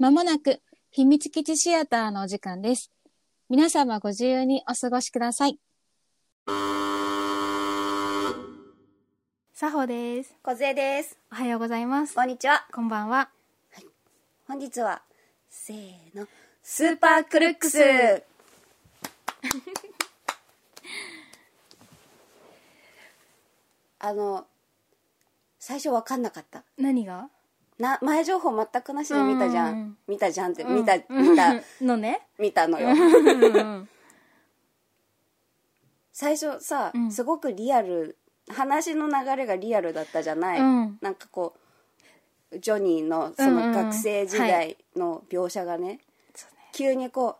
まもなく秘密基地シアターのお時間です。皆様ご自由にお過ごしください。さほです。小杖です。おはようございます。こんにちは。こんばんは。本日は、せーの、スーパークルックス あの、最初わかんなかった。何が？な、前情報全くなしで見たじゃうんうんん。見たじゃんって、見た、見た、のね。見たのよ。うん最初さう、んすごくリアル、話の流れがリアルだったじゃない。うんなんかこう、ジョニーのそうんうんの学生時代の描写がね、そうね急にこう、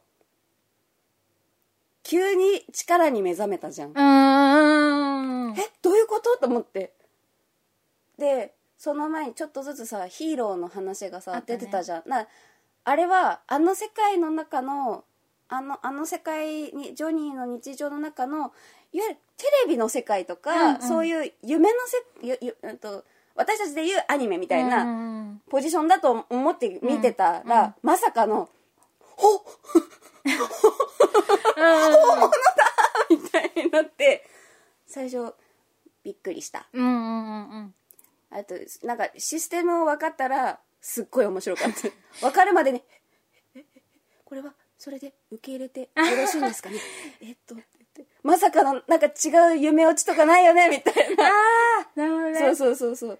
急に力に目覚めたじゃん。うーん。えどういうこと？と思って。で、その前にちょっとずつさ、ヒーローの話がさ、出てたじゃん。なあれは、あの世界の中の、あの、あの世界に、ジョニーの日常の中の、いわゆるテレビの世界とか、うんうんそういう夢のせ、ゆゆうんと私たちで言うアニメみたいな、な。ポジションだと思って見てたら、うんうんまさかの、ほっみたいになって、最初、びっくりした。うんうんうんうん。あと、なんか、システムを分かったら、すっごい面白かった。分かるまでに、え、ええこれは、それで受け入れてよろしいんですかね？えっと、まさかの、なんか違う夢落ちとかないよね？みたいな。ああなるほどね。そうそうそうそう。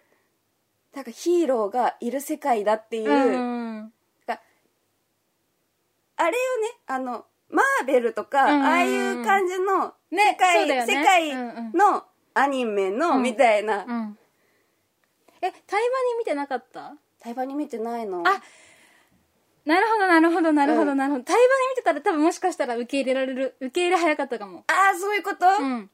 なんかヒーローがいる世界だっていう、うん。があれよね、あの、マーベルとか、うんうんうんああいう感じの、ね世界、そうだよね世界うんうんのアニメの、うんみたいな。うん。え、対話に見てなかった？対話に見てないの。あなるほど、なるほど、なるほど、うん。なるほど。対話に見てたら多分もしかしたら受け入れられる、受け入れ早かったかも。あー、そういうこと？うん。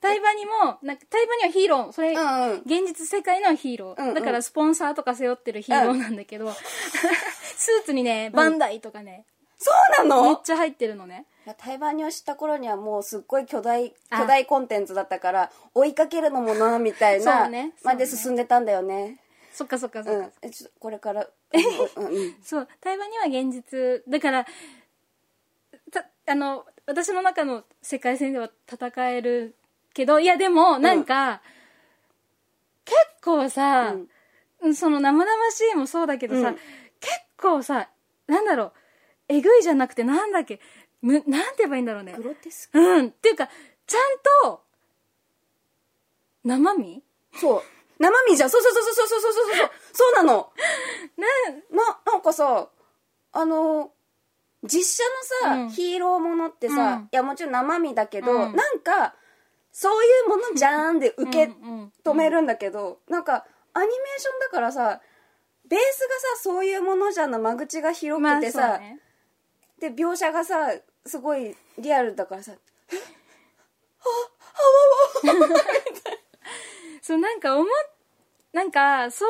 対話にも、なんか対話にはヒーロー、それ、うんうん。現実世界のヒーロー、うんうん。だからスポンサーとか背負ってるヒーローなんだけど、スーツにね、バンダイとかね、そうなめっのちゃ入ってるのね。対話にを知った頃にはもうすっごい巨大、あ。巨大コンテンツだったから、追いかけるのもな、みたいそな、まで進んでたんだよね。そっかそっかそっか。うん。えちょっとこれから、うんうん。そう、対話には現実、だから、たあの、私の中の世界線では戦えるけど、いやでも、なんか、結構さ、うんその生々しいもそうだけどさ、うん。結構さ、なんだろう、えぐいじゃなくてなんだっけ、む、なんて言えばいいんだろうねグ。ロテスクうん。っていうか、ちゃんと、生身？そう。生身じゃん。そうそうそうそうそうそうそうそう。そうなの。なん、な、なんかさ、あの、実写のさ、うんヒーローものってさ、うんいやもちろん生身だけど、うんなんか、そういうものじゃーんで受け 止めるんだけど、なんか、アニメーションだからさ、ベースがさ、そういうものじゃんの間口が広まあくてさ、そうね。で、描写がさ、すごいリアルだからさ、え っああわわわそう、なんか思っ、なんか想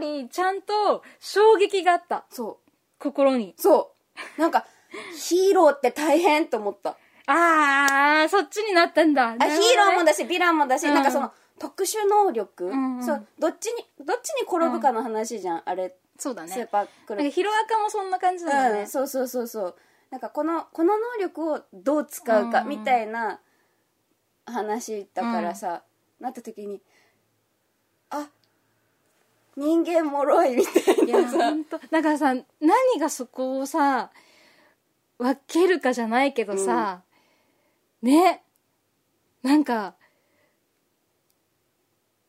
像よりちゃんと衝撃があった。そう、心に。そう。なんか、ヒーローって大変と思った。あー、そっちになったんだ。あ、ヒーローもだし、ヴィランもだし、うんなんかその、特殊能力、んうんそう、どっちに、どっちに転ぶかの話じゃん、あれ、そうだね。スーパークルなんかヒロアカもそんな感じだよね。うん、そうそうそうそう。なんかこの、この能力をどう使うか、うんみたいな話だからさ、なった時に、あ、人間脆いみたいなさ。だからさ、何がそこをさ、分けるかじゃないけどさ、ね。なんか、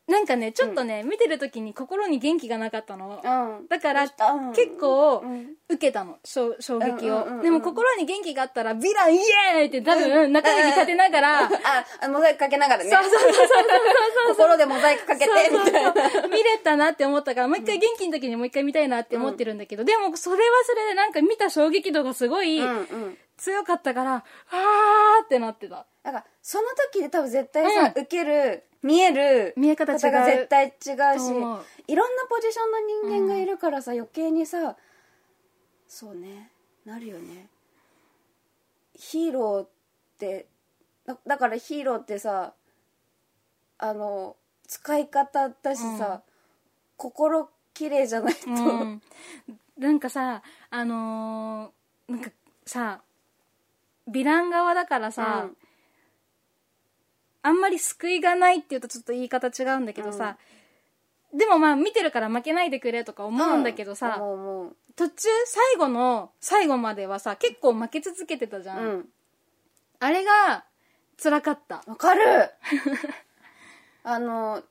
なんかね、ちょっとね、見てる時に心に元気がなかったの。うん。だから、うん結構うん、受けたの、衝衝撃を。でも心に元気があったら、ヴィランイエーイって多分、中指立てながら、あ、あモザイクかけながらね。そうそうそうそう。心でモザイクかけて、みたいな。見れたなって思ったから、もう一回元気の時にもう一回見たいなって思ってるんだけど、でもそれはそれでなんか見た衝撃度がすごい。強かったから、あーってなってた。だから、その時で多分絶対さ、受ける、見える、見え方違う。が絶対違うし、いろんなポジションの人間がいるからさ、余計にさ、そうね、なるよね。ヒーローって、だだからヒーローってさ、あの、使い方だしさ、心綺麗じゃないと、うん。なんかさあのーなんかさヴィラン側だからさ、うん。あんまり救いがないって言うとちょっと言い方違うんだけどさ、でもまあ見てるから負けないでくれとか思うんだけどさ、途中最後の最後まではさ結構負け続けてたじゃん、うん。あれが辛かった。わかる。あの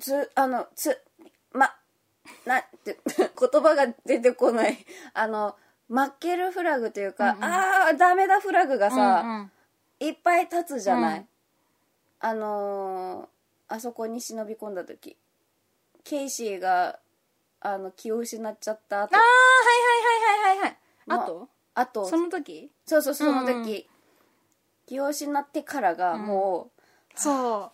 つあのつまなんて 言葉が出てこない。あの負けるフラグというか、うんうん。ああダメだフラグがさ、うんうん。いっぱい立つじゃない、うん。あのーあそこに忍び込んだ時ケイシーがあの気を失っちゃった後。ああはいはいはいはいはいはい。あまとあとその時？そうそうその時、うんうん。気を失ってからがもう、そ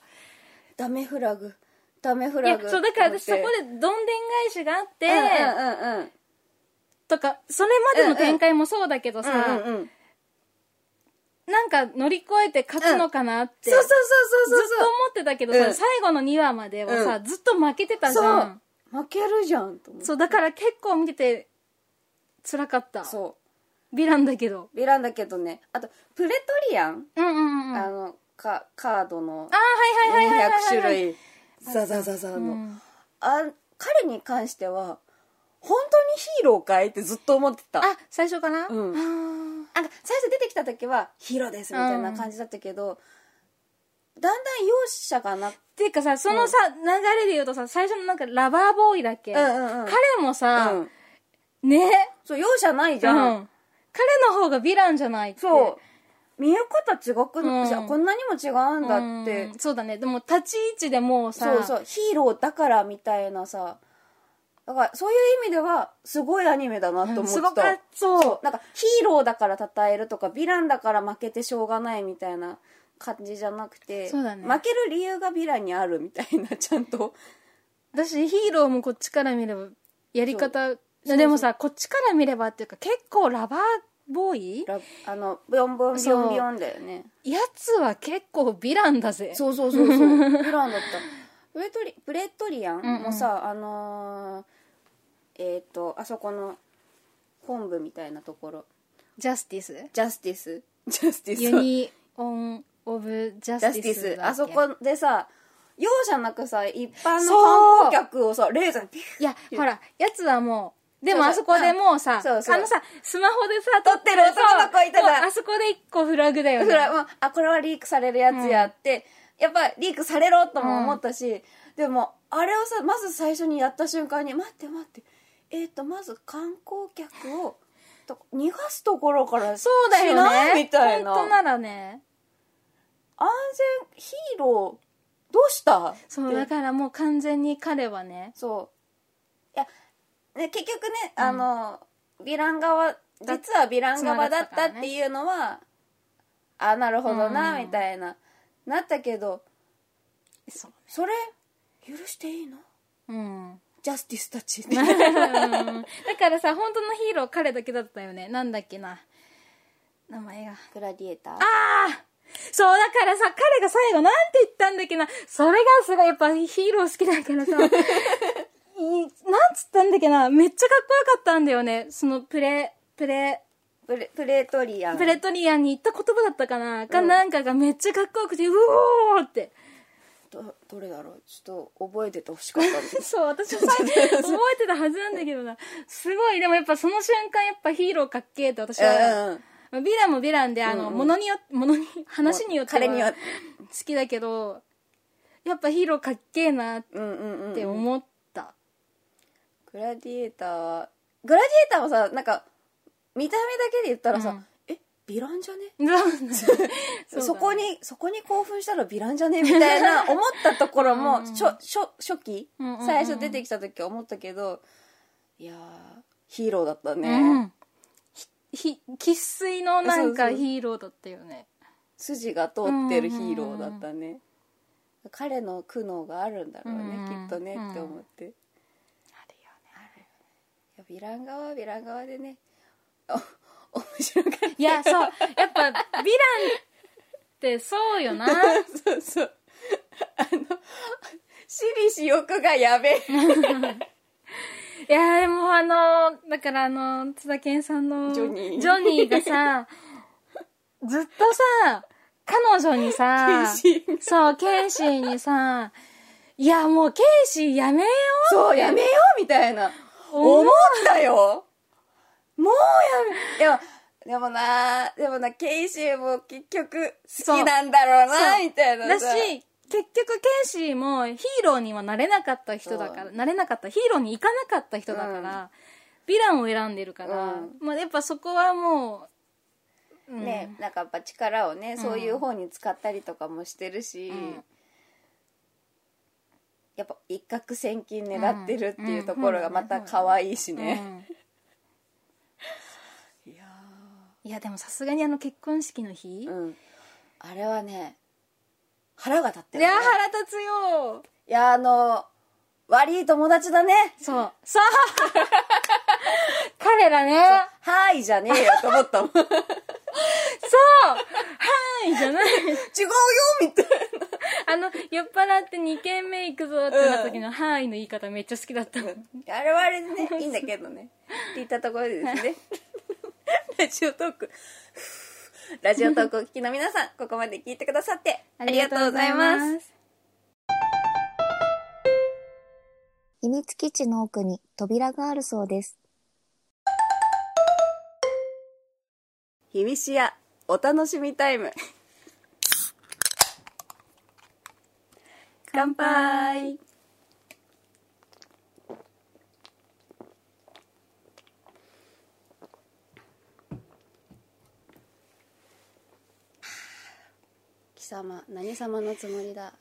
ダメフラグダメフういやラグそうだから私そこででどんでん返しがあって、うんうんうんうんとかそれまでの展開もそうだけどさ、うんうんうん。なんか乗り越えて勝つのかなって、そうそうずっそうそうそう。と思ってたけどさ、うん。最後の2話まではさ、うずっと負けてたじゃん。負けるじゃんと思って。そうだから結構見てて辛かった。そヴィランだけど。うヴィランだけどね。あとプレトリアン、うんうんうんああのかカードのあーはいはいはいはいはい200種はい。類。ザザザザの、うん。あ彼に関しては本当にヒーローかい？ってずっと思ってた。あ最初かな？うん。あなんか最初出てきた時はヒーローですみたいな感じだったけど、だんだん容赦がなーっていうかさそのさ、流れで言うとさ最初のなんかラバーボーイだっけ、うんうんうん。彼もさ、うん。ね？そう容赦ないじうゃん、ん。彼の方がヴィランじゃないって。そう。見え方違くな、うん。こんなにも違うんだって、うん。そうだね。でも立ち位置でもうさそうそう。ヒーローだからみたいなさだからそういう意味ではすごいアニメだなと思ってた、すごかったそう。なんかヒーローだから称えるとかヴィランだから負けてしょうがないみたいな感じじゃなくてそうだね。負ける理由がヴィランにあるみたいな ちゃんと。私ヒーローもこっちから見ればやり方でもさこっちから見ればっていうか結構ラバーボーイ？ラあのビョンボンビョンビョンだよね。やつは結構ヴィランだぜ。そうそうそうそう。ヴィランだったプレトリプレトリアン？うんうん。もさ、あのーえっ、とあそこの本部みたいなところ。ジャスティスジャスティスジャスティスユニオン・オブ・ジャスティスティススあそこでさ容赦なくさ一般の観光客をさレーザーピュいやほらやつはもうでもあそこでもうさそうそう。あのさスマホでさ撮ってる男の子いたじゃんそうもうあそこで一個フラグだよね。それはもうあこれはリークされるやつやって、やっぱリークされろとも思ったし、でもあれをさまず最初にやった瞬間に待って待ってえっ、とまず観光客をと逃がすところからそうだよね。みたいな。本当ならね。安全ヒーローどうした？そうだからもう完全に彼はね。そう。いや、ね、結局ね、あのヴィラン側実はヴィラン側だったっていうのは、あなるほどな、うん。みたいななったけどそうそれ許していいの？うん。ジャスティスたち。うん。だからさ本当のヒーロー彼だけだったよね。なんだっけな。名前が。グラディエーター。ああそうだからさ彼が最後なんて言ったんだっけな。それがすごいやっぱヒーロー好きだからさ。いなんつったんだっけな。めっちゃかっこよかったんだよね。そのプレプレプレプレトリアンプレトリアンに言った言葉だったかな、かうん。なんかがめっちゃかっこよくてうおーって。どどれだろう？ちょっと覚えててほしかったんですそう私もさ覚えてたはずなんだけどな。すごい。でもやっぱその瞬間やっぱヒーローかっけーって私は、うんまあヴィランもヴィランであの、うんうん。ものによものに話によっては彼には好きだけどやっぱヒーローかっけーなっうんうんうんて思った、グラディエーター。はグラディエーターはさなんか見た目だけで言ったらさ、うん。えヴィランじゃね？そう そこにそこに興奮したらヴィランじゃね？みたいな 思ったところもうん初初初期、うんうんうん。最初出てきた時は思ったけどいやーヒーローだったね、うん。ひ生粋のなんかヒーローだったよね。筋が通ってるヒーローだったね、彼の苦悩があるんだろうね、うんきっとね、うんって思って。いやヴィラン側はヴィラン側でねお 面白かったいやそう。やっぱヴィランってそうよな。そうそう。あの私利私欲がやべえ。いやーでもあのだからあの津田健さんのジョニー。ジョニーがさずっとさ彼女にさそうケイシーにさいやもうケイシーやめようそうやめようみたいな。思う思ったよもうやめでもでもなでもなケイシーも結局好きなんだろうなみたいなださし結局ケイシーもヒーローにはなれなかった人だからなれなかったヒーローに行かなかった人だから、ヴィランを選んでるから、うん。まあ、やっぱそこはもう、うん。ねなんかやっぱ力をね、そういう方に使ったりとかもしてるし、んやっぱ一攫千金狙ってるっていうところがまた可愛いしね、いやでもさすがにあの結婚式の日、ーうん。あれはね腹が立っている、ね、や腹立つよ。いやあの悪い友達だね。そう。そう。彼らね。はーいじゃねえよと思ったもん。違うよそう。はいじゃない。みたいあの酔っ払って2軒目行くぞってなった時の「はい」の言い方めっちゃ好きだったなあれはあれでねいいんだけどね。って言ったところでですねラジオトーク。ラジオトークをお聞きの皆さんここまで聞いてくださってありがとうございます。す 秘密基地の奥に扉があるそうです。ひみしやお楽しみタイム。乾杯様何様のつもりだ？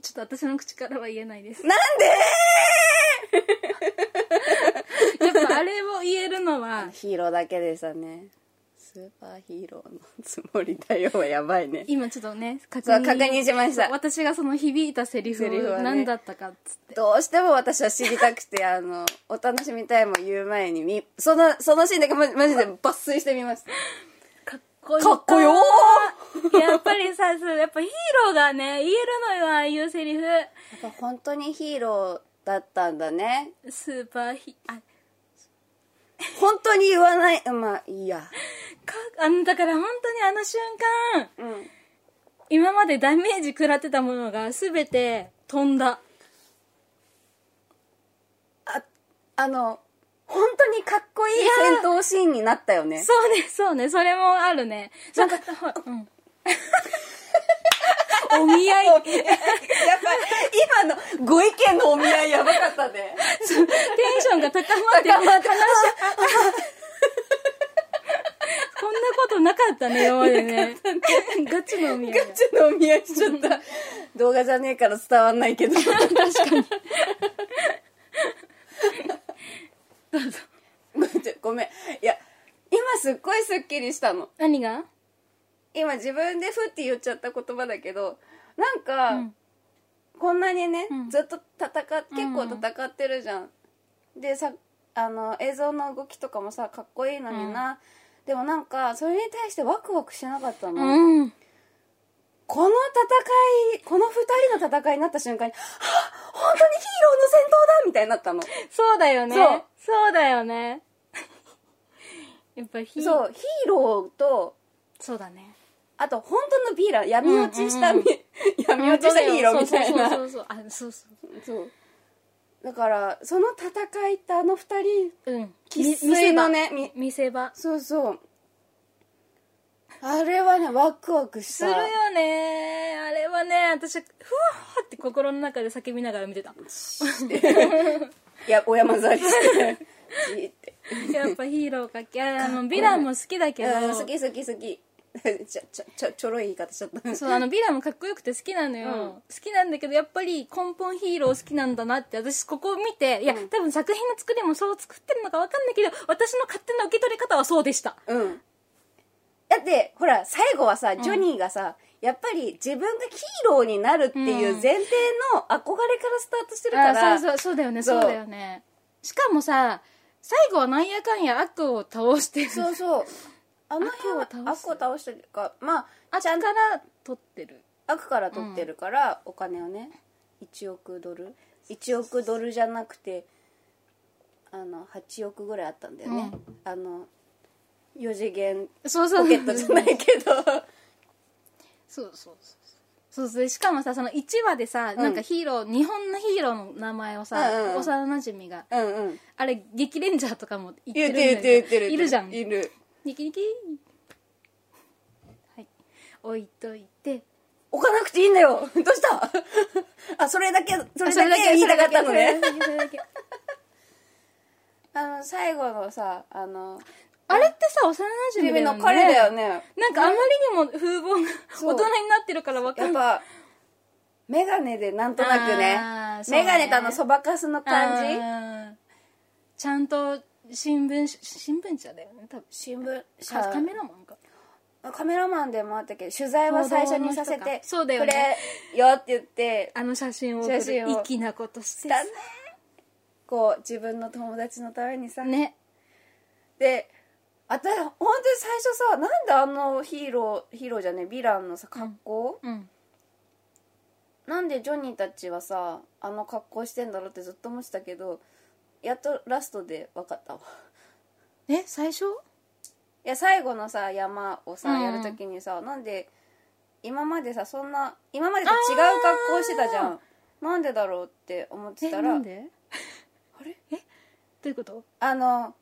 ちょっと私の口からは言えないです。なんで？やっぱあれを言えるのはヒーローだけでしたね。スーパーヒーローのつもりだよはやばいね。今ちょっとね確そう確認しました。私がその響いたセリフはね。何だったかっつって。どうしても私は知りたくてあのお楽しみタイムを言う前にみそのそのシーンだけママジで抜粋してみましたかっこよ。やっぱりさやっぱヒーローがね言えるのよああいうセリフ。やっぱ本当にヒーローだったんだね。スーパーヒあ本当に言わない。まあいいや。かあのだから本当にあの瞬間うん。今までダメージ食らってたものが全て飛んだ。ああの本当にかっこいい戦闘シーンになったよね。そうねそうね。それもあるね。なんか、うん、お見合い。やばい今のご意見のお見合いやばかったね。テンションが高まって高まって話こんなことなかったね今までね。ガチのお見合い。だガチのお見合いしちゃった。動画じゃねえから伝わんないけど。確かにどうぞごめん。いや今すっごいすっきりしたの。何が？今自分でふって言っちゃった言葉だけどなんか、うん。こんなにね、うん。ずっと戦っ結構戦ってるじゃん、でさあの映像の動きとかもさかっこいいのにな、でもなんかそれに対してワクワクしなかったの、うんこの戦いこの2人の戦いになった瞬間に「はっ本当にヒーローの戦闘だ!」みたいになったの。そうだよね。そう。そうだよね。やっぱヒーそうヒーローとそうだね。あと本当のヴィーラン闇落ちした、うんうん 闇落ちしたヒーローみたいな。そうそうそうそう。あそうそう。そう。だからその戦いってあの2人うん。生粋のねみ見せ場。そうそうあれはねワクワクした。するよね。あれはね私ふわーって心の中で叫びながら見てた。いやお山座りして。じーって。やっぱヒーローかけあのヴィランも好きだけど。うん好き好き好き。ちょちょちょちょろい言い方しちゃった。そうあのヴィランもかっこよくて好きなのよ、うん。好きなんだけどやっぱり根本ヒーロー好きなんだなって私ここを見ていや、うん。多分作品の作りもそう作ってるのか分かんないけど私の勝手な受け取り方はそうでした。うんだってほら最後はさジョニーがさ、やっぱり自分がヒーローになるっていう前提の憧れからスタートしてるから、あそうそうそうだよねそそううだよね。しかもさ最後はなんやかんや悪を倒してる。そうそう。あの辺は悪を倒す悪を倒してるかまああちゃんから取ってる。悪から取ってるから、お金をね1億ドル。1億ドルじゃなくてあの8億ぐらいあったんだよね、あの4次元そうそう。ポケットじゃないけど。そうそうそう。そうそうしかもさその1話でさ、なんかヒーロー日本のヒーローの名前をさ、うんうん。幼なじみがうんうん。あれ激レンジャーとかも言ってるいるじゃん。いる。ニキニキ。はい。置いといて。置かなくていいんだよ。どうした？あそれだけそれだけ言いたかったのね。あの最後のさあのあれってさ幼なじみだ君よね。の彼だよね。なんかあまりにも風貌が大人になってるからわかんない。やっぱメガネでなんとなくね。ね。メガネとあのそばかすの感じ。ちゃんと新聞新聞社だよね多分。新聞カカメラマンか。カメラマンでもあったけど取材は最初にさせてかそうだよね。これよって言ってあの写真を写真を。粋なことしてだね。こう自分の友達のためにさ。ね。であた本当に最初さなんであのヒーローヒーローじゃねえヴィランのさ格好、うん。なんでジョニーたちはさあの格好してんだろうってずっと思ってたけどやっとラストで分かったわ。え最初？いや最後のさ山をさ、うん。やるときにさなんで今までさそんな今までと違う格好してたじゃん。なんでだろうって思ってえたらなんで？あれ？どういうこと？あの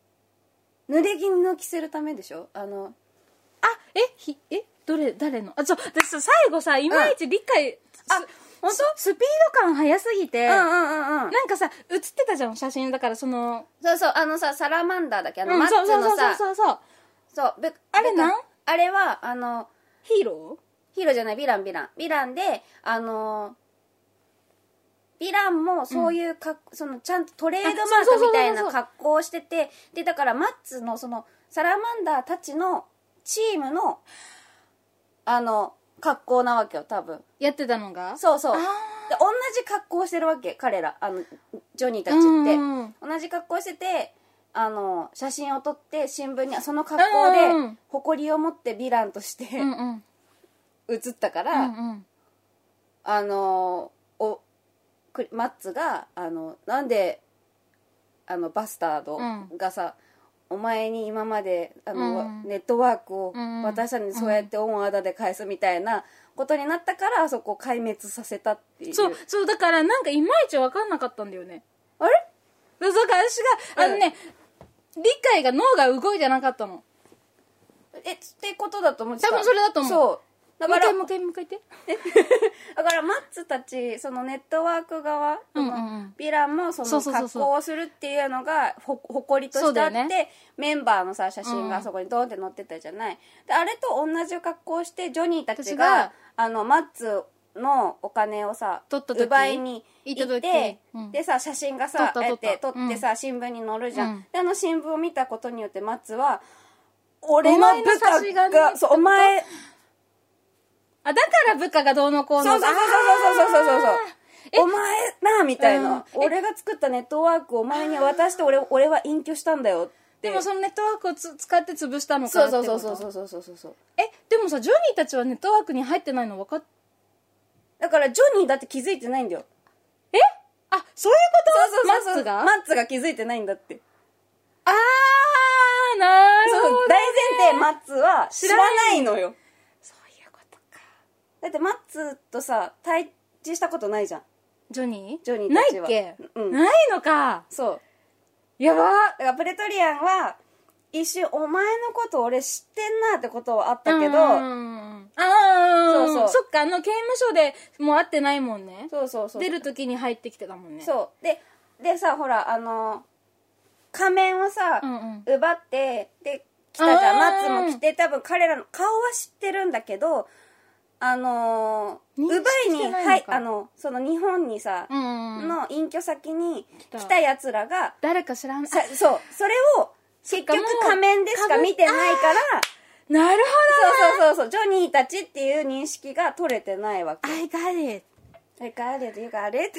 濡れ衣を着せるためでしょ？あのあえひえどれ誰の？あそう私さ最後さいまいち理解、あす本ススピード感速すぎて、うんうんうんうん。なんかさ映ってたじゃん写真だからそのそうそうあのさサラマンダーだっけ？あの、うんマッツそうそうそうそうそう。そうべべあれなん？あれはあのヒーロヒーローじゃないヴィランヴィラン。ヴィランであのヴィランもそういうか、そのちゃんとトレードマークみたいな格好をしててでだからマッツのそのサラマンダーたちのチームのあの格好なわけよ多分。ーやってたのが？そうそう。あで同じ格好をしてるわけ彼ら。あのジョニーたちって、うん同じ格好しててあの写真を撮って新聞にその格好でうんうん誇りを持ってヴィランとしてうんうん。写ったかうら、んうん。あのおクマッツがあのなんであのバスタードがさ、お前に今まであの、うん。ネットワークをうん。渡したのにそうやって恩あだで返すみたいなことになったからあそこを壊滅させたっていう。そうそうだからなんかいまいち分かんなかったんだよね。あれ？だから私があのね、理解が脳が動いてなかったの。えってことだと思ってた多分それだと思う。そうだからもう一回もう一回言って。だからマッツたちそのネットワーク側、うんうんうん。そのヴィランもその格好をするっていうのがほ誇りとしてあって、そうだよメンバーのさ写真うん。がそこにドンって載ってたじゃない、であれと同じ格好をしてジョニーたち私ががあのマッツのお金をさ取った時奪いに行って時うん。でさ写真がさ撮った撮った。やって撮ってさ、新聞に載るじゃん、うん。であの新聞を見たことによってマッツは俺の部下がそうお前あ、だから部下がどうのこうの。そうそうそうそうそうそうそう。お前なみたいな、うん、俺が作ったネットワークをお前に渡して俺俺は隠居したんだよでもそのネットワークをつ使って潰したのかなってことそうそうそうそうそうそうえでもさジョニーたちはネットワークに入ってないの分かっだからジョニーだって気づいてないんだよえあそういうことそうそうマッツがマッツが気づいてないんだってああなるほど、ね、大前提マッツは知らないのよだってマッツとさ対峙したことないじゃん。ジョニー？ジョニーたちは。ないっけ、うん。ないのか。そう。やば。だからプレトリアンは一瞬お前のこと俺知ってんなってことはあったけど、うん。ああそうそう。そっかあの刑務所でもう会ってないもんね。そうそうそう。出る時に入ってきてたもんね。そう。ででさほらあの仮面をさ、うんうん。奪ってで来たじゃん。マッツも来て多分彼らの顔は知ってるんだけどあのー奪いにはいあのその日本にさ、うんうんの隠居先にた。来たやつらが誰か知らん。さそうそれを結局仮面でしか見てないからなるそうそうそうそうジョニーたちっていう認識が取れてないわけ。ほど I got it I got it, you got it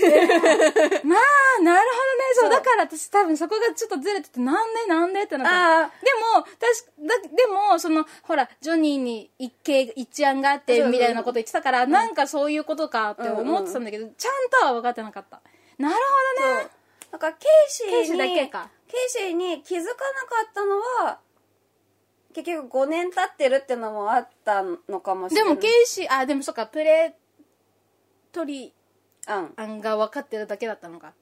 まあなるほどね。そうだから私多分そこがちょっとずれててなんでなんでってなったあでも確かだでもそのほらジョニーに一見一案があってみたいなこと言ってたからなんかそういうことかって思ってたんだけど、ちゃんとは分かってなかった。なるほどね。なんかケイシーにケイシーだけか。ケイシーに気づかなかったのは結局5年経ってるってのもあったのかもしれない。でもケイシーあでもそっかプレトリうんアンが分かってるだけだったのか。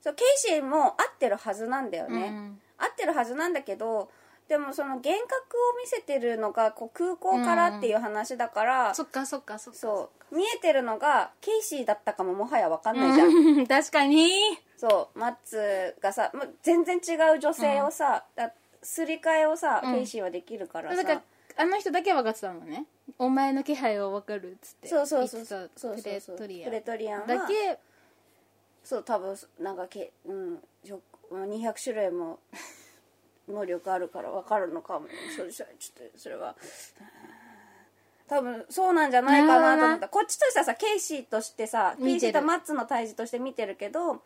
そうケイシーも合ってるはずなんだよね、うん。合ってるはずなんだけどでもその幻覚を見せてるのがこう空港からっていう話だから、そっかそっかそっか。そう。見えてるのがケイシーだったかももはや分かんないじゃん、う ん確かに。そう。マッツがさもう全然違う女性をさ、だすり替えをさ、うん。ケイシーはできるからさ。だからあの人だけ分かってたのねお前の気配は分かるっつってそうそうそうそう。そうそうプレトリアプレトリアンはだけそう多分なんかけ、うん、しょ200種類も能力あるから分かるのかも。それちょっとそれは。多分そうなんじゃないかなと思った。こっちとしてはさケイシーとしてさケイシーとマッツの対峙として見てるけど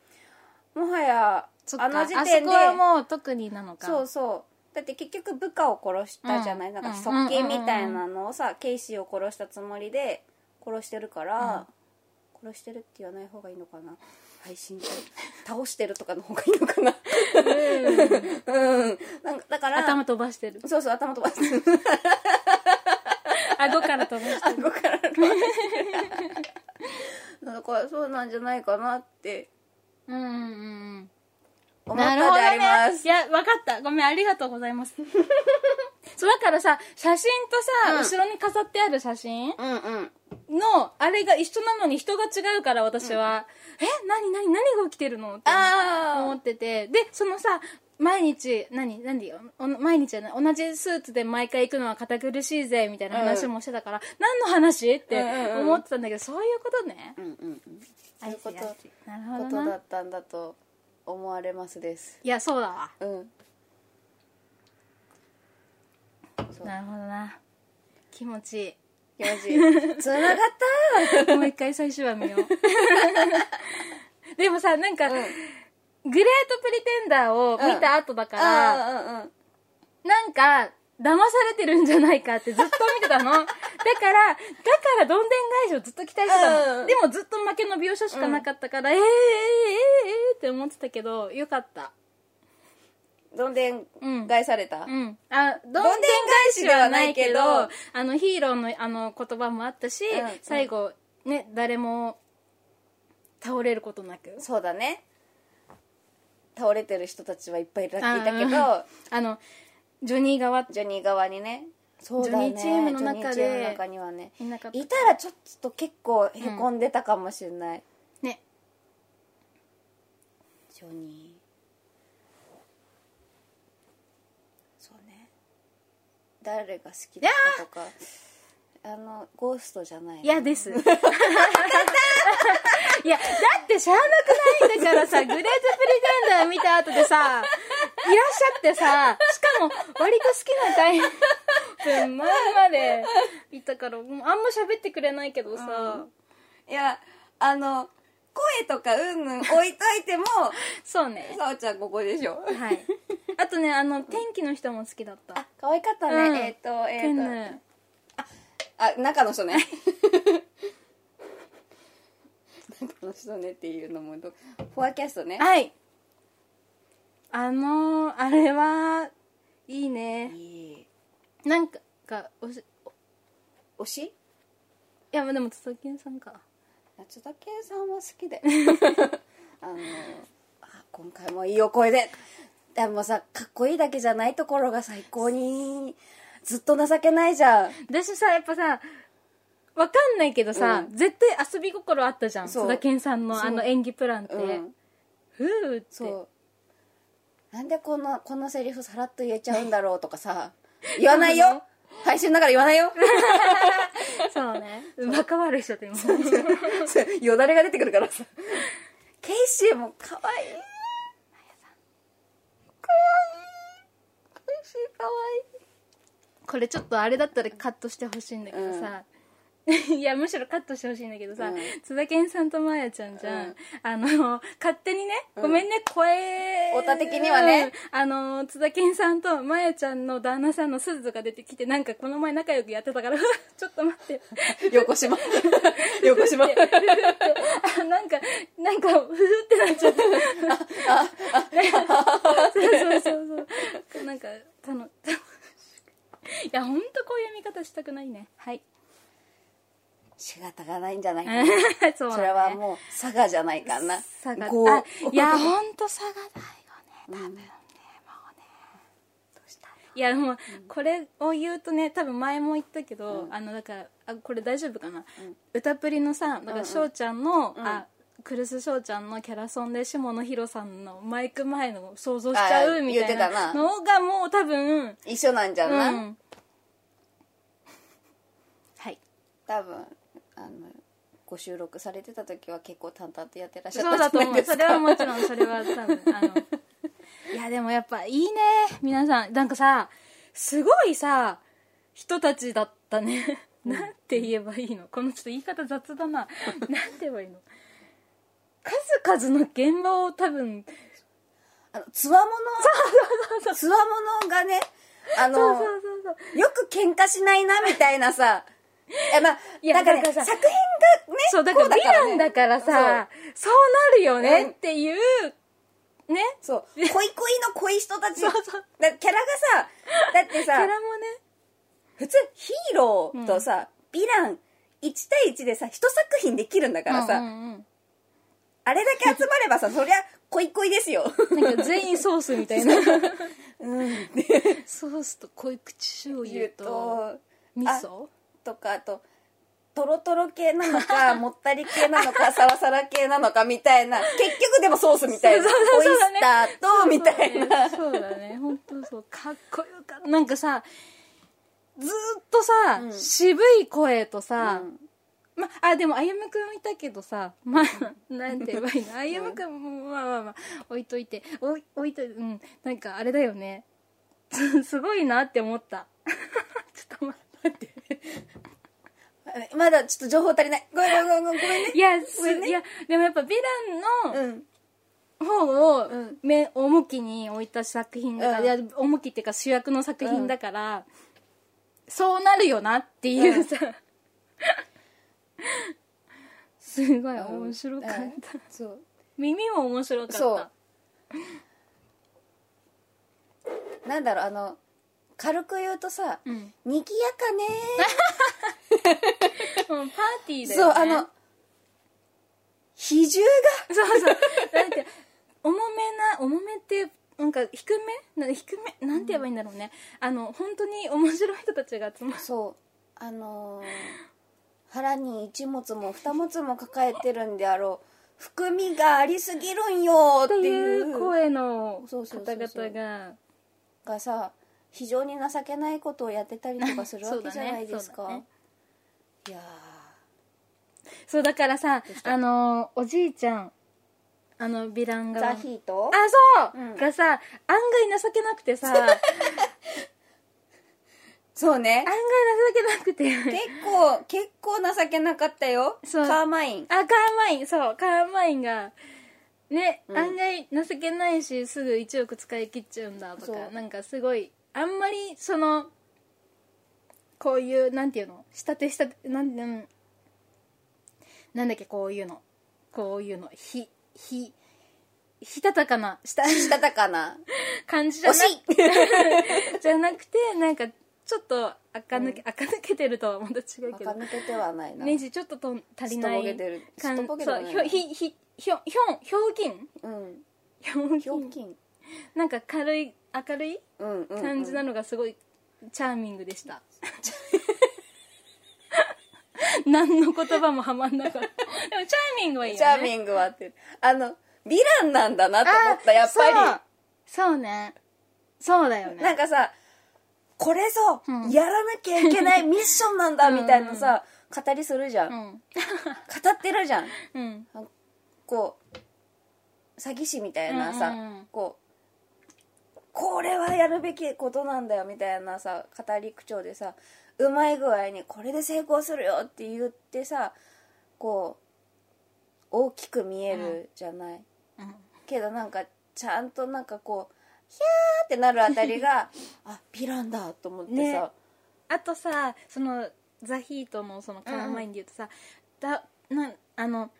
もはやあの時あ点でそこはもう特になのか。そうそうだって結局部下を殺したじゃない、うん。なんかうん側近みたいなのをさ、ケイシーを殺したつもりで殺してるから、殺してるって言わない方がいいのかな？配信中。倒してるとかの方がいいのかな？うん。なんかだから頭飛ばしてる。そうそう頭飛ばしてる。顎から飛ばしてる。顎から飛ばしてる。だからそうなんじゃないかなって。うんうんうん思ったでなるほどあります、ねいや分かった。ごめんありがとうございます。そうだからさ写真とさ、うん。後ろに飾ってある写真うんうん。のあれが一緒なのに人が違うから私は、え何何何が起きてるの？って思あってて。でそのさ毎日何何？お毎日じゃない同じスーツで毎回行くのは堅苦しいぜみたいな話もしてたから、何の話？ってうんうんうん。思ってたんだけど、そういうことね。うんうんうん。そういうこと。なるほこどな。とだったんだと思われますです。いやそうだわ。うん。そう。なるほどな。気持ちいい。気持ちいい。つながった。もう一回最終話見よう。でもさなんか、うん。グレートプリテンダーを見た後だから、うん。うんうんなんか騙されてるんじゃないかってずっと見てたの。だからだからどんでん返しをずっと期待してたの、うんでもずっと負けの描写しかなかったから、えー、えー、えー、えー、って思ってたけどよかった。どんでんうん。返された、うん。あどんでん返しはないけどあのヒーローのあの言葉もあったし、うん最後ね誰も倒れることなく。そうだね。倒れてる人たちはいっぱいいたあいたけどあのジョニー側。ジョニー側にね。そうだね。ジョニーチームの中で。ね。いた。らちょっと結構へこんでたかもしれない、ねジョニーそうね。誰が好きだとか。あのゴーストじゃないの。嫌です。いやだってしゃあなくないんだからさグレートプリテンダー見た後でさいらっしゃってさしかも割と好きなタイプ。前まで いたからもうあんま喋ってくれないけどさ、いやあの声とかうんぬん置いといても そうね。さおちゃんここでしょ。はい。あとねあの天気の人も好きだった。あ可愛かったね、うん。えっ、とえっ、ケンとヌあ中の人ね。中の人ねっていうのもどフォアキャストね。はい。あのあれはいいね。いい。なんかおし推し？いやまあでも佐々木さんか松田圭さんは好きで。あのあ今回もいいお声で。でもさかっこいいだけじゃないところが最高にずっと情けないじゃん。私さやっぱさわかんないけどさ、う絶対遊び心あったじゃん。須田健さんのあの演技プランって、うん。ふうって。そう。なんでこんなこんなセリフさらっと言えちゃうんだろうとかさ言わないよ。配信だから言わないよ そうね。バカ悪い人って今よだれが出てくるからさ。ケイシーも可愛い。可愛いケイシー可愛い。これちょっとあれだったらカットしてほしいんだけどさ、いやむしろカットしてほしいんだけどさ、うん。津田健さんとまやちゃんじゃん、うん。あの勝手にねごめんね、声。オタ的にはね。うんあの津田健さんとまやちゃんの旦那さんのすずが出てきてなんかこの前仲良くやってたから ちょっと待って。横島横島あなんかなんかふふってなっちゃった。そうそうそうそう。なんかたの いや本当こういう見方したくないね。はい仕方がないんじゃないかな。そね。それはもう佐賀じゃないかな。差がこう。あいや本当差がだよね。多分ね、もうね。いやもうこれを言うとね多分前も言ったけど、あのだからあこれ大丈夫かな、歌プリのさだから翔ちゃんの、あクルス翔ちゃんのキャラソンで下野紘さんのマイク前の想像しちゃあうみたいなな。のがもう多分一緒なんじゃんな、うん。はい。多分あのご収録されてた時は結構淡々とやってらっしゃそうだと思う。それはもちろんそれは多分あのいやでもやっぱいいね皆さん。なんかさすごいさ人たちだったね。なんて言えばいいの？このちょっと言い方雑だな。なんて言えばいいの？数々の現場を多分あのつわものつわものがねあのよく喧嘩しないなみたいなさ いやまあいやなんかねだからさ作品がねそうだからだからさそう。なるよねうんっていうね。そう。そう恋恋の恋人たち。そうそう。だキャラがさだってキャさラもね。普通ヒーローとさ、ヴィラン1対1でさ一作品できるんだからさ、うんうんうん。あれだけ集まればさそりゃ恋恋ですよ。なんか全員ソースみたいな。うん。ソースと濃い口醤油とと味噌？とかあとトロトロ系なのか もったり系なのかサラサラ系なのかみたいな結局でもソースみたいなそうそうそうオイスターとみたいな。そうだね。本当そう。かっこよかった。なんかさずーっとさ、うん。渋い声とさ、うん。まあでも歩夢君いたけどさまあなんて言えばいいの？歩夢君もまあまあまあ置いといて。置い置いといてうん。なんかあれだよね。すごいなって思った。ちょっと待って まだちょっと情報足りない。ごめんごめんごめんごめんね。いや、すごめんね。いやでもやっぱヴィランの、うん方をうん。め重きに置いた作品だから、うん。いや重きっていうか主役の作品だから、そうなるよなっていうさ、すごい面白かった、うん。そう。耳も面白かった。そう。なんだろうあの軽く言うとさうん、「にぎやかね もうパーティーー」だよね。そうあの比重が。そうそう。なんて重めな重めってなんか低め？な低め？なんて言えばいいんだろうね、あの本当に面白い人たちが集まる。そう。あのー腹に一物も二物も抱えてるんであろう。含みがありすぎるんよってっていいうう声のそうそう方そうそう。々ががさ非常に情けないことをやってたりとかするわけじゃないですか、そうだね。いやそうだからさあのおじいちゃんあのヴィランーがザヒート？あそう、うん。がさ案外情けなくてさ。案 外そうね。情けなくて。結構結構情けなかったよ。そう。カーマイン。あカーマイン。そうカーマインが。ね、うん。案外情けないしすぐ1億使い切っちゃうんだとかなんかすごいあんまりそのこういうなんていうの？仕立て仕立てなんなん。なんだっけ？こういうの。こういうの。ひひしたたかな？したしたたかな？感じじゃな惜しい。じゃなくてなんかちょっと垢抜け、垢抜けてるとはまた違うけど。垢抜けてはないな。ネジちょっとと足りないそうひょひひひょひょんひょうきん？うん。ひょうきん。なんか軽い明るい感じなのがすごいチャーミングでした、何の言葉もはまんなかった。でもチャーミングはいいよね。チャーミングはってあのヴィランなんだなと思ったやっぱそう。そうね。そうだよね。りなんかさこれぞ、うん。やらなきゃいけない ミッションなんだみたいなさ、語りするじゃん、語うん。ってるじゃん。うん。こう詐欺師みたいなさ、うんうんうん。こうこれれはやるべきことなんだよみたいなさ語り口調でさうまい具合にこれで成功するよって言ってさこう大きく見えるじゃない、うん。けどなんかちゃんとなんかこうヒャーってなるあたりが あヴィランだと思ってさ、ね。あとさそのザ・ヒートのそのカラーマインで言うとさ、だなあの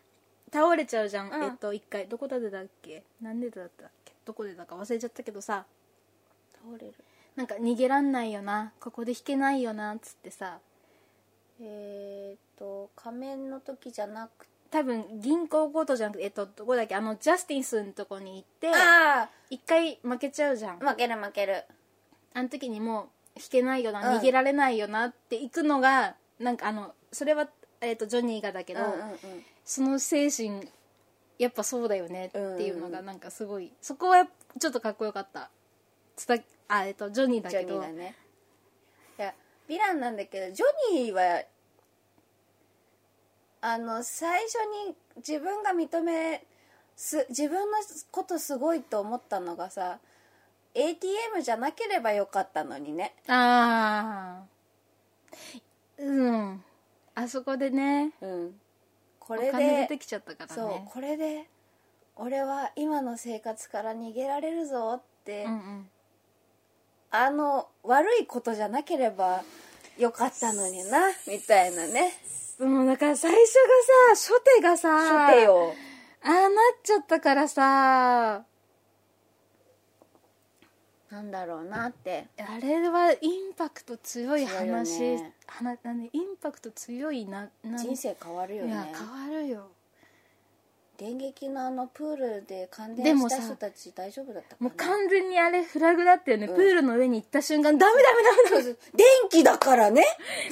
倒れちゃうじゃん、うん。えっと一回。どこでだっけ？なんでだったっけ？どこでだか忘れちゃったけどさ倒れる。なんか逃げらんないよな。ここで引けないよなっつってさ。えー、っと仮面の時じゃなくて多分銀行強盗じゃなくてえっとどこだっけ？あのジャスティンスのとこに行ってあ一回負けちゃうじゃん。あ負ける負ける。あの時にもう引けないよな、うん。逃げられないよなって行くのがなんかあのそれは、えっとジョニーがだけど、うんうんうん。その精神やっぱそうだよねっていうのうんうん。がなんかすごいそこはちょっとかっこよかったつたあえっとジョニーだジョけどニーだね。いやヴィランなんだけどジョニーはあの最初に自分が認めす自分のことすごいと思ったのがさ ATM じゃなければよかったのにね。ああうん。あそこでねうん。こおれで金出てきちゃったからそうねこれで俺は今の生活から逃げられるぞって、うんうんあの悪いことじゃなければよかったのになみたいなね。もうだから最初がさ初手がさ初手よ。ああなっちゃったからさなんだろうなって。あれはインパクト強い話ね。話なインパクト強いなな人生変わるよいやね変わるよ電撃のあのプールで感電した人たち大丈夫だったかな？もう完全にあれフラグだったよね、うん。プールの上に行った瞬間ダメダメダメそうそう電気だからね。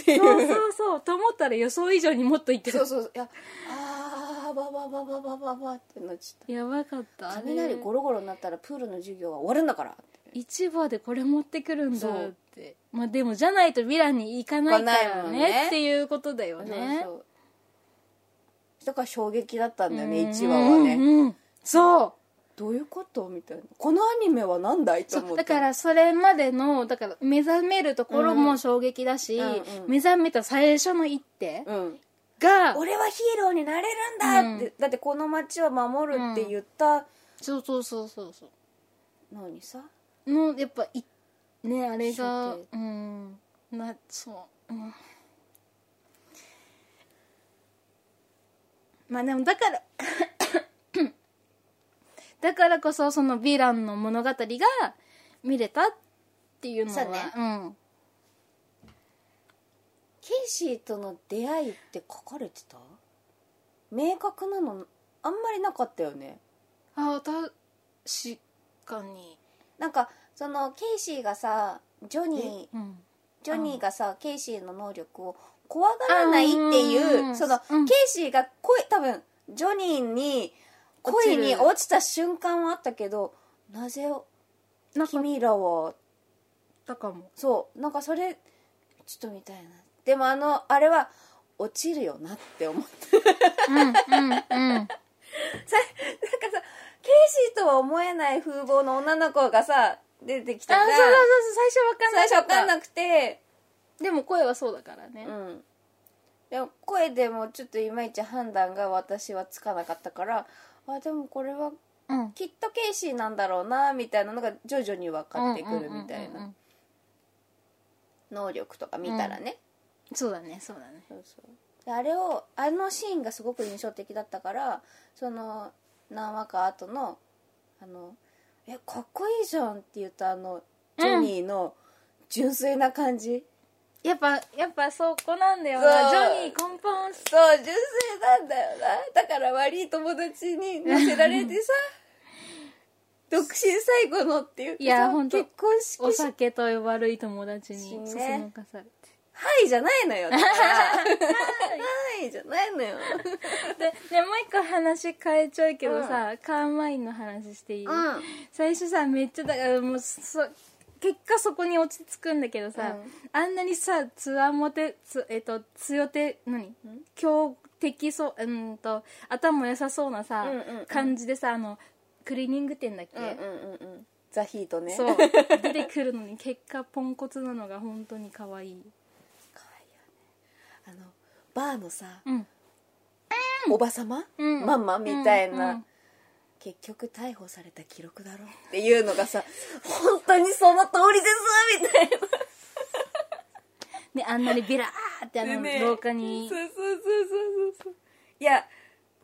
ってそうそうそう。と思ったら予想以上にもっと行ってるそうそういやあーバババババババってなっちゃっやばかったたあれ雷ゴロゴロになったらプールの授業は終わるんだから。市場でこれ持ってくるんだそう。ってまあでもじゃないとヴィランに行かないから行かないもんねね。っていうことだよね。そうそうだから衝撃だったんだよねうん。1話はね。うんうん。そう。どういうこと？みたいな。このアニメは何だいとそ思って。う。だからそれまでのだから目覚めるところも衝撃だし、うんうん。目覚めた最初の一手うん。が、俺はヒーローになれるんだって、だってこの街を守るって言った。そうそうそうそうそう。のにさ、のやっぱいねあれがうん。なそう、うん、まあでもだから だからこそそのヴィランの物語が見れたっていうのは。そうね。うん。ケイシーとの出会いって書かれてた？明確なの？あんまりなかったよね。あ確かに。なんかそのケイシーがさジョニーうん。ジョニーがさケイシーの能力を怖がらないっていううん。その、うん。ケイシーが恋多分ジョニーに恋に落ちた瞬間はあったけどなぜ君らはだかも。そうなんかそれちょっと見たいな。でもあのあれは落ちるよなって思ってうんうんうん。さなんかさケイシーとは思えない風貌の女の子がさ出てきたじゃん。あそうそうそう最初わかんな最初わかんくなくてでも声はそうだからね、うん。でも声でもちょっといまいち判断が私はつかなかったからあでもこれはうん。きっとケイシーなんだろうなみたいなのが徐々に分かってくるみたいな。うんうんうんうん。能力とか見たらね、そうだねそうだね。そうそう。であれをあのシーンがすごく印象的だったからその何話か後のあの「えかっこいいじゃん」って言ったあのジョニーの純粋な感じ、やっぱやっぱそこなんだよな。ジョニー根本そう純粋なんだよな。だから悪い友達に乗せられてさ 独身最後のって言ってさいやほんと結婚式。おし酒と悪い友達にね。そそのかされて。はいじゃないのよ。はいじゃないのよ。ででもう一個話変えちゃうけどさ、カーマインの話していい、うん。最初さめっちゃだからもうそ結果そこに落ち着くんだけどさ、うん。あんなにさつわもてつえっと強手何？強敵そううんと頭良さそうなさ、うんうんうん。感じでさあのクリーニング店だっけ、うんうんうんうん。ザ・ヒートね。そう。出てくるのに結果ポンコツなのが本当に可愛い。かわいいよね。あのバーのさ、うん。おばさま、うん。ママみたいな、結局逮捕された記録だろ。っていうのがさ 本当にその通りですみたいな。であんなにビラーってあのね廊下に。そうそうそうそうそうそう。いや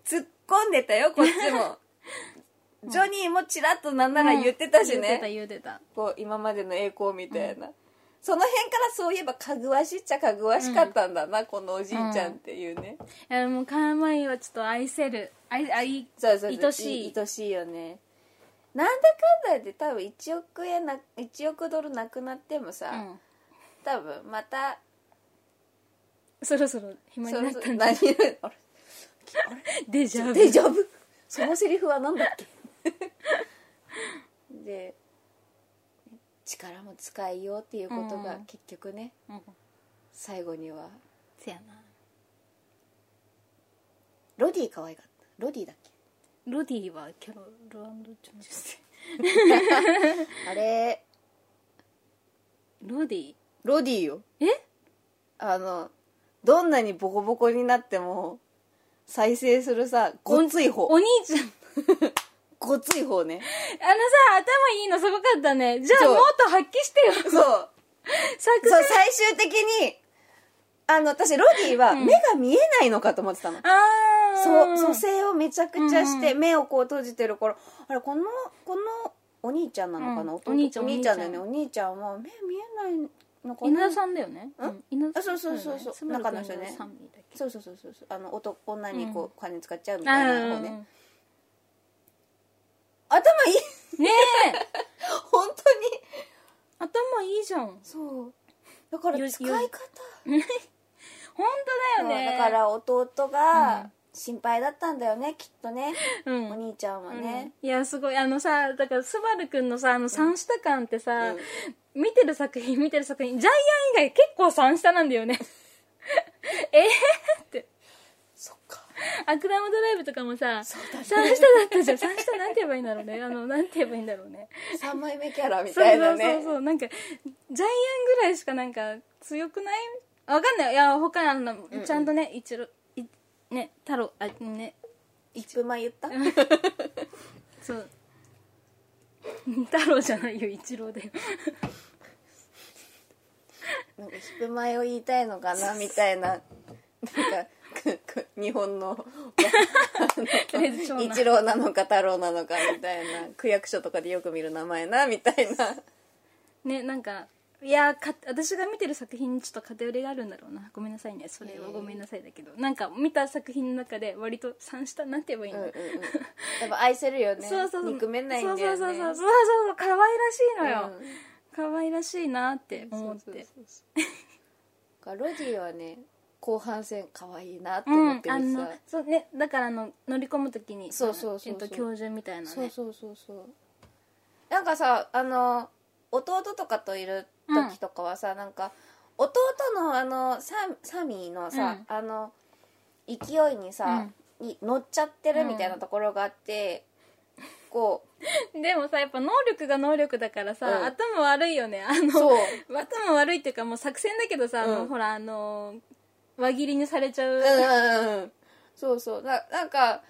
突っ込んでたよこっちも。ジョニーもちらっとなんなら言ってたし言ってたね、言ってた。こう今までの栄光みたいな、その辺からそういえばかぐわしいっちゃかぐわしかったんだな、このおじいちゃんっていうね、いやもうカーマイはちょっと愛せる。愛愛そうそうそう愛しい。愛しいよね。なんだかんだで多分1億円な1億ドルなくなってもさ、うん。多分またそろそろ暇になったんだ何？あれ？デジャブ。デジャブ？そのセリフは何だっけ？で力も使いようっていうことがうん。結局ね、うん。最後には。せやな。ロディ可愛かった？ロディだっけ？ロディはキャロルジョンジュスあれ。ロディ？ロディよ。え？あのどんなにボコボコになっても再生するさごつい方。お兄ちゃんごつい方ね。あのさ頭いいのすごかったね。じゃあそう。もっと発揮してよ。そう。作そう最終的にあの私ロディは目が見えないのかと思ってたの、ああそう蘇生をめちゃくちゃして目をこう閉じてる頃。あれこのこのお兄ちゃんなのかな、弟うん。お兄ちゃんお兄ちゃんだよね。お兄ちゃん。は目見えないのかな？稲田さんだよね。うん？稲田あそうそうそうそう。中の人ね。がサミーだっけ？そうそうそうそう。そうあの男女にこう、うん。金使っちゃうみたいなあ方ねあ頭いい。ねえ。本当に。頭いいじゃん。そう。だからよ使い方。本当だよね。だから弟が心配だったんだよねきっとね、うん。お兄ちゃんはね、いやすごいあのさだからスバルくんのさあの三下感ってさ、うん。見てる作品見てる作品ジャイアン以外結構三下なんだよね。えーってそっかアクダムドライブとかもさ三下だったじゃん。三下なんて言えばいいんだろうね。あのなんて言えばいいんだろうね。3枚目キャラみたいなね。そうそうそうなんかジャイアンぐらいしかなんか強くない？わかんない。いや他あの、ちゃんとね一郎いね太郎あね一分前言った？そう。太郎じゃないよ一郎だよ。なんかヒップ前を言いたいのかなみたいな。なんかくく日本の 一郎なのか太郎なのかみたいな区役所とかでよく見る名前なみたいな。ねなんかいやか私が見てる作品にちょっと偏りがあるんだろうな。ごめんなさいね。それはごめんなさいだけど、なんか見た作品の中で割と三下なんて言えばいいの、う。んうんうん。やっぱ愛せるよね。そうそうそう。憎めないんだよね。そうそうそうそう。そうそう。可愛らしいのよ、うん。可愛らしいなって思って。そうそうそうそう。ロディはね後半戦可愛いなとうん思ってるしさ、あのそうね。だからあの乗り込む時にそうそうそうそう。えっと、教授みたいなね。そうそうそうそう。なんかさあの弟とかといる時とかはさ、なんか弟のあのササミーのさ、あの勢いにさ、に乗っちゃってるみたいなところがあって、こ でもさやっぱ能力が能力だからさ、うん。頭悪いよね。あの頭悪いっていうかもう作戦だけどさ、あのうん。ほらあの輪切りにされちゃう、ううんうんうん。そうそう。ななんか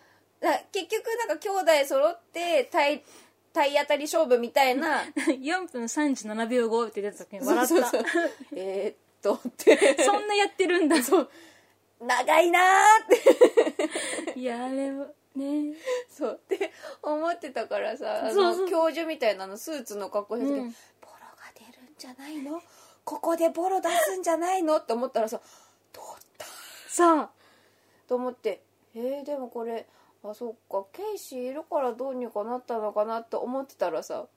な結局なんか兄弟揃って体体当たり勝負みたいな。4分37秒後って出た時に笑った。そうそうそう。えーっとって。そんなやってるんだ。そう。長いなーって。いやあれはね。そう。って思ってたからさあの教授みたいなのスーツの格好した時、うん。ボロが出るんじゃないの？ここでボロ出すんじゃないの？って思ったらささあと思ってえー、でもこれあそっかケイシーいるからどうにかなったのかなって思ってたらさ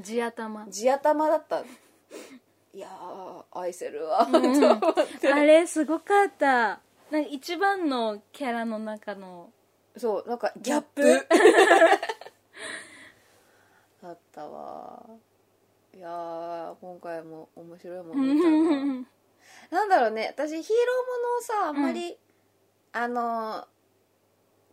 地頭。地頭だった。いやー愛せるわ、と思って。あれすごかった。なんか一番のキャラの中の。そうなんかギャップ。だったわいやー今回も面白いもの見たな なんだろうね。私ヒーローものをさあんまり、あのー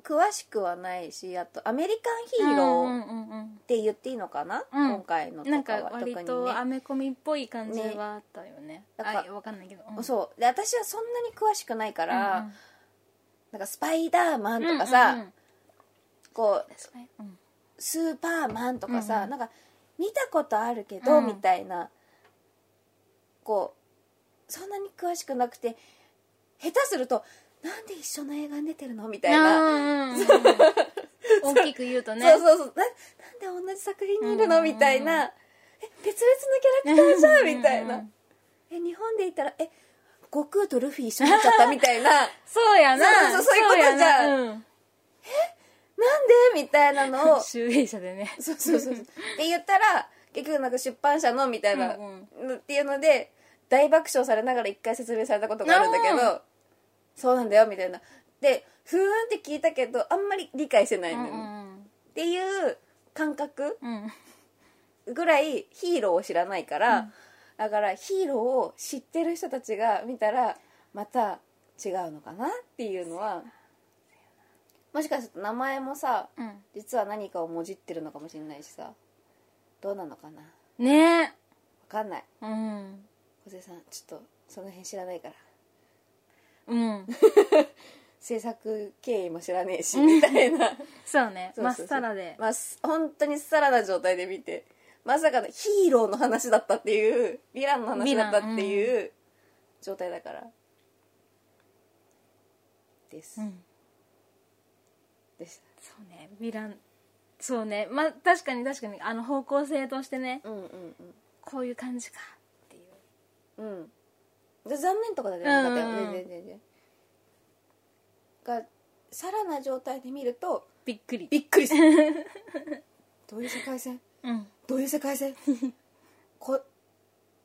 詳しくはないしあとアメリカンヒーローうんうんうんって言っていいのかな、うん。今回のとかは特にね。とアメコミっぽい感じねはあったよね。だからかんないけど、うん。そう。で私はそんなに詳しくないから、うんうん。なんかスパイダーマンとかさ、うんうんうん。こううんスーパーマンとかさ、うんうん。なんか見たことあるけど、うん。みたいなこうそんなに詳しくなくて下手するとなんで一緒の映画に出てるのみたいな、うんうんうん。大きく言うとね。そうそうそう。ななんで同じ作品にいるの、うんうんうん。みたいなえ別々のキャラクターじゃんみたいな、うんうんえ日本でいたらえ悟空とルフィ一緒になっちゃったみたいな。そうやな。そうそうそういうことじゃん。そうやな。みたいなのを。う ん集英社でね。そうそうそうって言ったら結局なんか出版社のみたいな、うんっていうので大爆笑されながら一回説明されたことがあるんだけうど。そうなんだよみたいな。でふーんって聞いたけどあんまり理解してないのよ、うんっていう感覚うんうんぐらいヒーローを知らないから、だからヒーローを知ってる人たちが見たらまた違うのかなっていうのはもしかすると名前もさうん。実は何かをもじってるのかもしれないしさどうなのかな。わねかんない。うん小瀬さんちょっとその辺知らないから。うん。制作経緯も知らねえしみたいな。そうね。まっさらで。まあす本当にさらな状態で見てまさかのヒーローの話だったっていうヴィランの話だったっていう状態だから。です、うん。でした。そうね。ヴィランそうね。まあ確かに確かに。あの方向性としてね。うんうん。こういう感じかうん。残念とかだけなかったようんうん。うん全然全然がさらな状態で見るとびっくり。びっくりする。どういう世界線？うん。どういう世界線？こ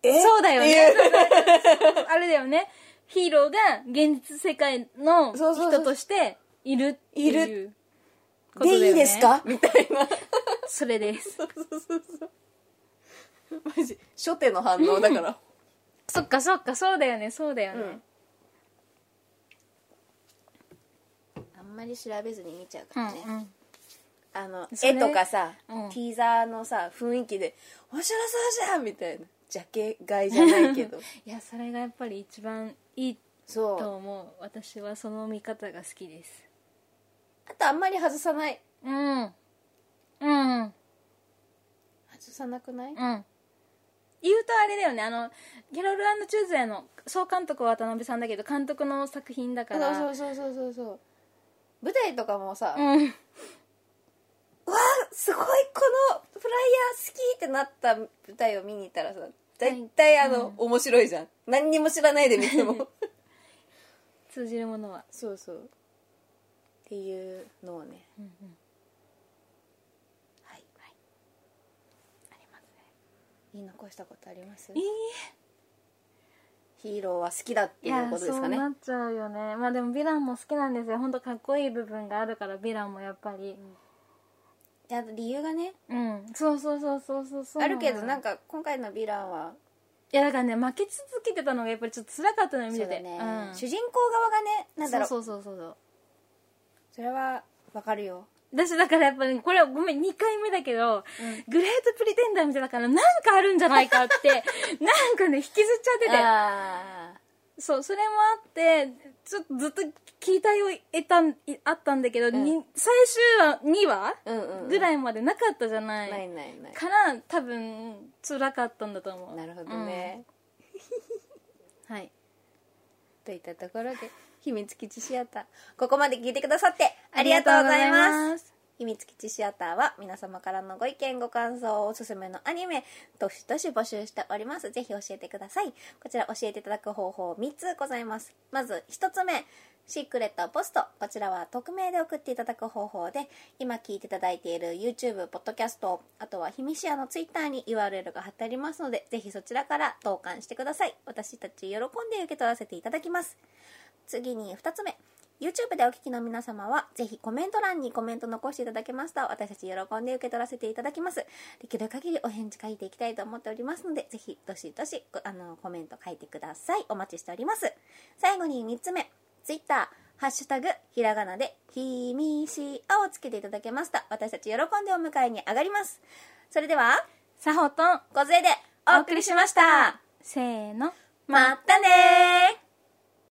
え？そうだよっていねう。あれだよね。ヒーローが現実世界のそうそうそう。人としているっていういることだよね。でいいですか？みたいな。それです。マジ初手の反応だからそっかそっかそうだよねそうだよね、うん。あんまり調べずに見ちゃうからね、うんうん。あの絵とかさ、うん。ティーザーのさ雰囲気で「面白そうじゃん!」みたいな。ジャケ買いじゃないけど。いやそれがやっぱり一番いいと思う。私はその見方が好きです。あとあんまり外さない。うん。うん。外さなくない、うん言うとあれだよね。あのギャロルチューズデーの総監督は渡辺さんだけど監督の作品だから。そうそうそうそうそう舞台とかもさ、うん。わあすごいこのフライヤー好きってなった舞台を見に行ったらさ大体あの、面白いじゃん。何にも知らないで見ても。通じるものは。そうそう。っていうのをね、うんうんはいありますね言い残したことあります？いいヒーローは好きだっていうことですかね。そうなっちゃうよね。まあでもヴィランも好きなんですよ本当かっこいい部分があるからヴィランもやっぱり。であと理由がね。うん、そうそうそうそうそうそう。あるけどなんかか今回のヴィランはいやだからね負け続けてたのがやっぱりちょっと辛かったのよ見てて。そうだね、うん。主人公側がねなんだろう。そうそうそうそうそう。それはわかるよ私だからやっぱりこれはごめん2回目だけど、グレートプリテンダーみたいだからなんかあるんじゃないかって。なんかね引きずっちゃってて。あそうそれもあってちょっとずっと期待を得たあったんだけど、に最終話2話ーうんうん、うん、ぐらいまでなかったじゃない、ないないない。から多分辛かったんだと思う。なるほどね、うん。はい。といったところで秘密基地シアター。ここまで聞いてくださってありがとうございます。秘密基地シアターは皆様からのご意見ご感想おすすめのアニメどしどし募集しております。ぜひ教えてください。こちら教えていただく方法3つございます。まず1つ目シークレットポスト。こちらは匿名で送っていただく方法で今聞いていただいている YouTube ポッドキャストあとはひみしやの Twitter に URL が貼ってありますのでぜひそちらから投函してください。私たち喜んで受け取らせていただきます次に2つ目。YouTube でお聞きの皆様はぜひコメント欄にコメント残していただけますと私たち喜んで受け取らせていただきます。できる限りお返事書いていきたいと思っておりますのでぜひどしどしごあのコメント書いてください。お待ちしております。最後に3つ目。Twitter ハッシュタグひらがなでひみしあをつけていただけますと私たち喜んでお迎えに上がります。それではさほとん。小杖でお送りしました。せーの。またねー